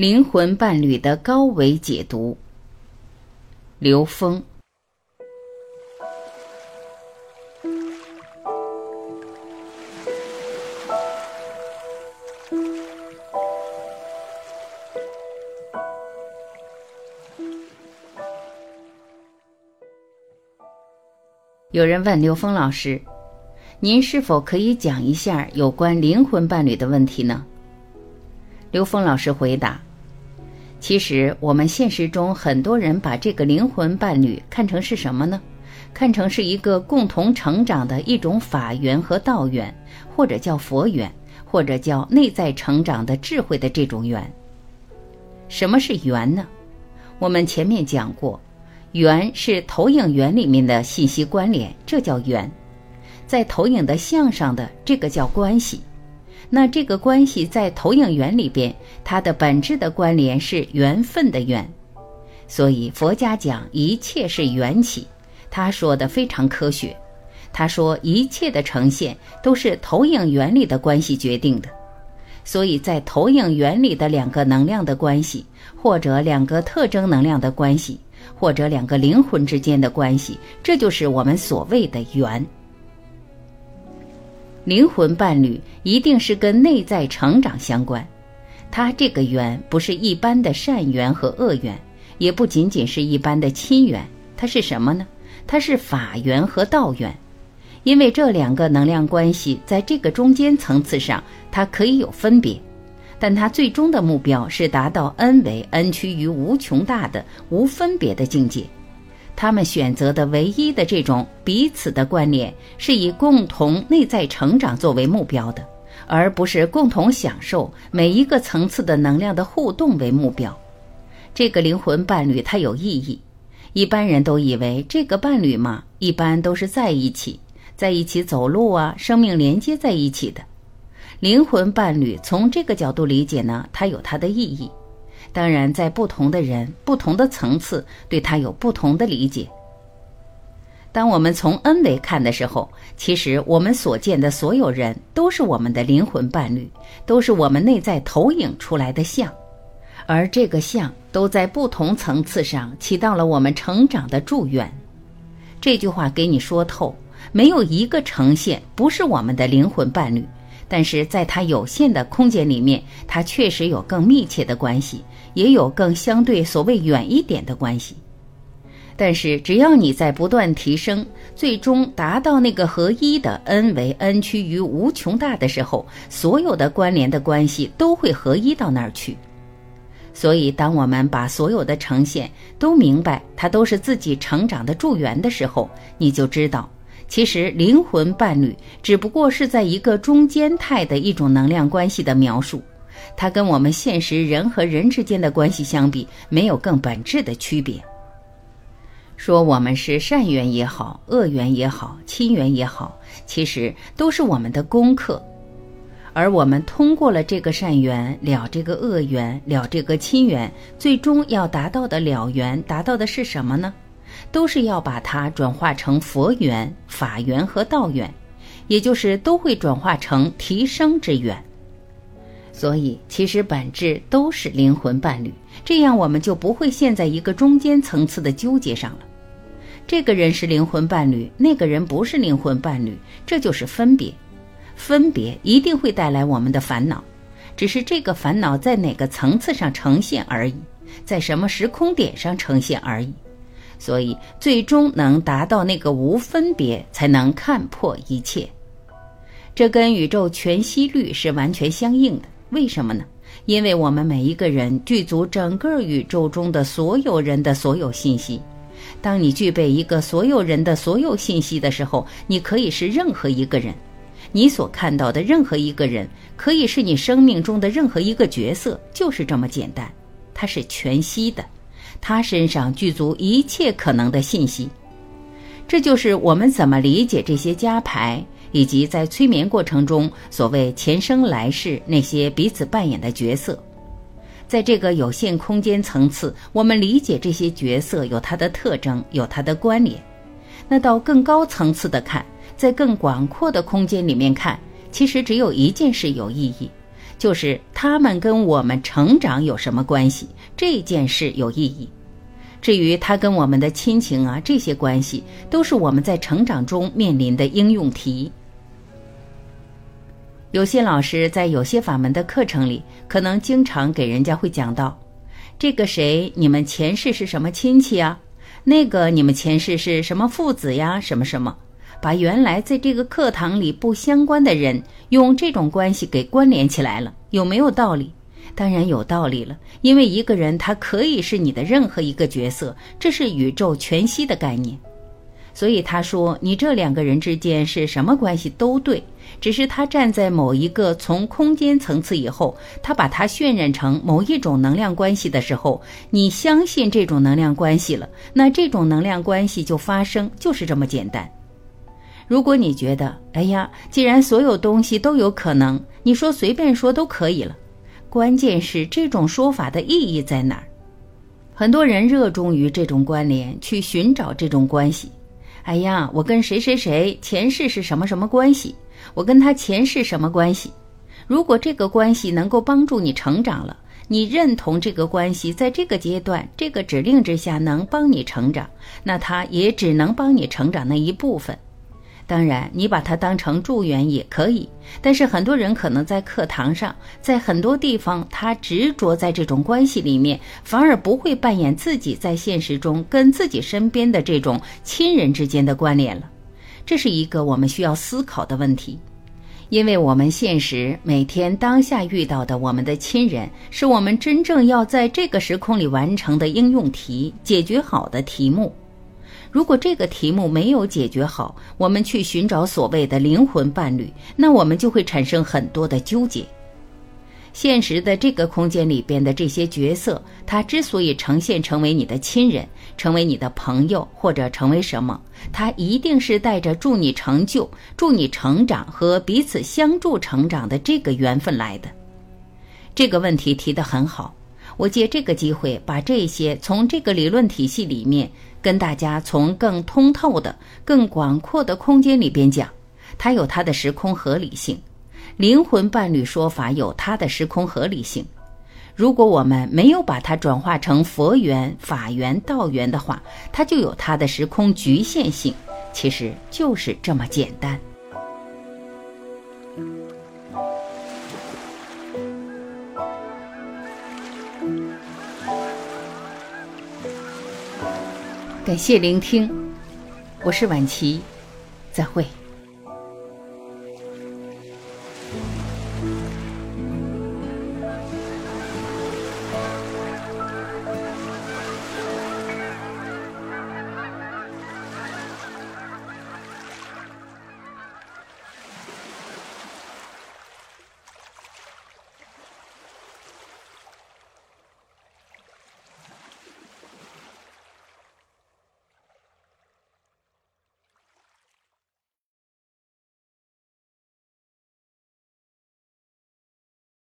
灵魂伴侣的高维解读。刘峰。有人问刘峰老师：“您是否可以讲一下有关灵魂伴侣的问题呢？”刘峰老师回答。其实，我们现实中很多人把这个灵魂伴侣看成是什么呢？看成是一个共同成长的一种法缘和道缘，或者叫佛缘，或者叫内在成长的智慧的这种缘。什么是缘呢？我们前面讲过，缘是投影源里面的信息关联，这叫缘。在投影的像上的这个叫关系。那这个关系在投影源里边，它的本质的关联是缘分的缘，所以佛家讲一切是缘起，他说的非常科学。他说一切的呈现都是投影原理的关系决定的，所以在投影源里的两个能量的关系，或者两个特征能量的关系，或者两个灵魂之间的关系，这就是我们所谓的缘。灵魂伴侣一定是跟内在成长相关，他这个缘不是一般的善缘和恶缘，也不仅仅是一般的亲缘，它是什么呢？它是法缘和道缘，因为这两个能量关系在这个中间层次上，它可以有分别，但它最终的目标是达到 n 为 n 趋于无穷大的无分别的境界。他们选择的唯一的这种彼此的关联，是以共同内在成长作为目标的，而不是共同享受每一个层次的能量的互动为目标。这个灵魂伴侣它有意义，一般人都以为这个伴侣嘛，一般都是在一起，在一起走路啊，生命连接在一起的。灵魂伴侣从这个角度理解呢，它有它的意义。当然，在不同的人、不同的层次，对他有不同的理解。当我们从 N 维看的时候，其实我们所见的所有人都是我们的灵魂伴侣，都是我们内在投影出来的像，而这个像都在不同层次上起到了我们成长的祝愿。这句话给你说透，没有一个呈现不是我们的灵魂伴侣。但是在它有限的空间里面，它确实有更密切的关系，也有更相对所谓远一点的关系。但是只要你在不断提升，最终达到那个合一的 n 为 n 趋于无穷大的时候，所有的关联的关系都会合一到那儿去。所以，当我们把所有的呈现都明白，它都是自己成长的助缘的时候，你就知道。其实，灵魂伴侣只不过是在一个中间态的一种能量关系的描述，它跟我们现实人和人之间的关系相比，没有更本质的区别。说我们是善缘也好，恶缘也好，亲缘也好，其实都是我们的功课，而我们通过了这个善缘，了这个恶缘，了这个亲缘，最终要达到的了缘，达到的是什么呢？都是要把它转化成佛缘、法缘和道缘，也就是都会转化成提升之缘。所以，其实本质都是灵魂伴侣，这样我们就不会陷在一个中间层次的纠结上了。这个人是灵魂伴侣，那个人不是灵魂伴侣，这就是分别。分别一定会带来我们的烦恼，只是这个烦恼在哪个层次上呈现而已，在什么时空点上呈现而已。所以，最终能达到那个无分别，才能看破一切。这跟宇宙全息律是完全相应的。为什么呢？因为我们每一个人具足整个宇宙中的所有人的所有信息。当你具备一个所有人的所有信息的时候，你可以是任何一个人。你所看到的任何一个人，可以是你生命中的任何一个角色，就是这么简单。它是全息的。他身上具足一切可能的信息，这就是我们怎么理解这些加牌，以及在催眠过程中所谓前生来世那些彼此扮演的角色。在这个有限空间层次，我们理解这些角色有它的特征，有它的关联。那到更高层次的看，在更广阔的空间里面看，其实只有一件事有意义，就是他们跟我们成长有什么关系？这件事有意义。至于他跟我们的亲情啊，这些关系都是我们在成长中面临的应用题。有些老师在有些法门的课程里，可能经常给人家会讲到，这个谁，你们前世是什么亲戚啊？那个你们前世是什么父子呀？什么什么？把原来在这个课堂里不相关的人，用这种关系给关联起来了，有没有道理？当然有道理了，因为一个人他可以是你的任何一个角色，这是宇宙全息的概念。所以他说，你这两个人之间是什么关系都对，只是他站在某一个从空间层次以后，他把它渲染成某一种能量关系的时候，你相信这种能量关系了，那这种能量关系就发生，就是这么简单。如果你觉得，哎呀，既然所有东西都有可能，你说随便说都可以了。关键是这种说法的意义在哪儿？很多人热衷于这种关联，去寻找这种关系。哎呀，我跟谁谁谁前世是什么什么关系？我跟他前世什么关系？如果这个关系能够帮助你成长了，你认同这个关系在这个阶段、这个指令之下能帮你成长，那它也只能帮你成长那一部分。当然，你把它当成助缘也可以，但是很多人可能在课堂上，在很多地方，他执着在这种关系里面，反而不会扮演自己在现实中跟自己身边的这种亲人之间的关联了。这是一个我们需要思考的问题，因为我们现实每天当下遇到的我们的亲人，是我们真正要在这个时空里完成的应用题，解决好的题目。如果这个题目没有解决好，我们去寻找所谓的灵魂伴侣，那我们就会产生很多的纠结。现实的这个空间里边的这些角色，他之所以呈现成为你的亲人，成为你的朋友，或者成为什么，他一定是带着助你成就、助你成长和彼此相助成长的这个缘分来的。这个问题提得很好，我借这个机会把这些从这个理论体系里面。跟大家从更通透的、更广阔的空间里边讲，它有它的时空合理性；灵魂伴侣说法有它的时空合理性。如果我们没有把它转化成佛缘、法缘、道缘的话，它就有它的时空局限性。其实就是这么简单。感谢聆听，我是晚琪，再会。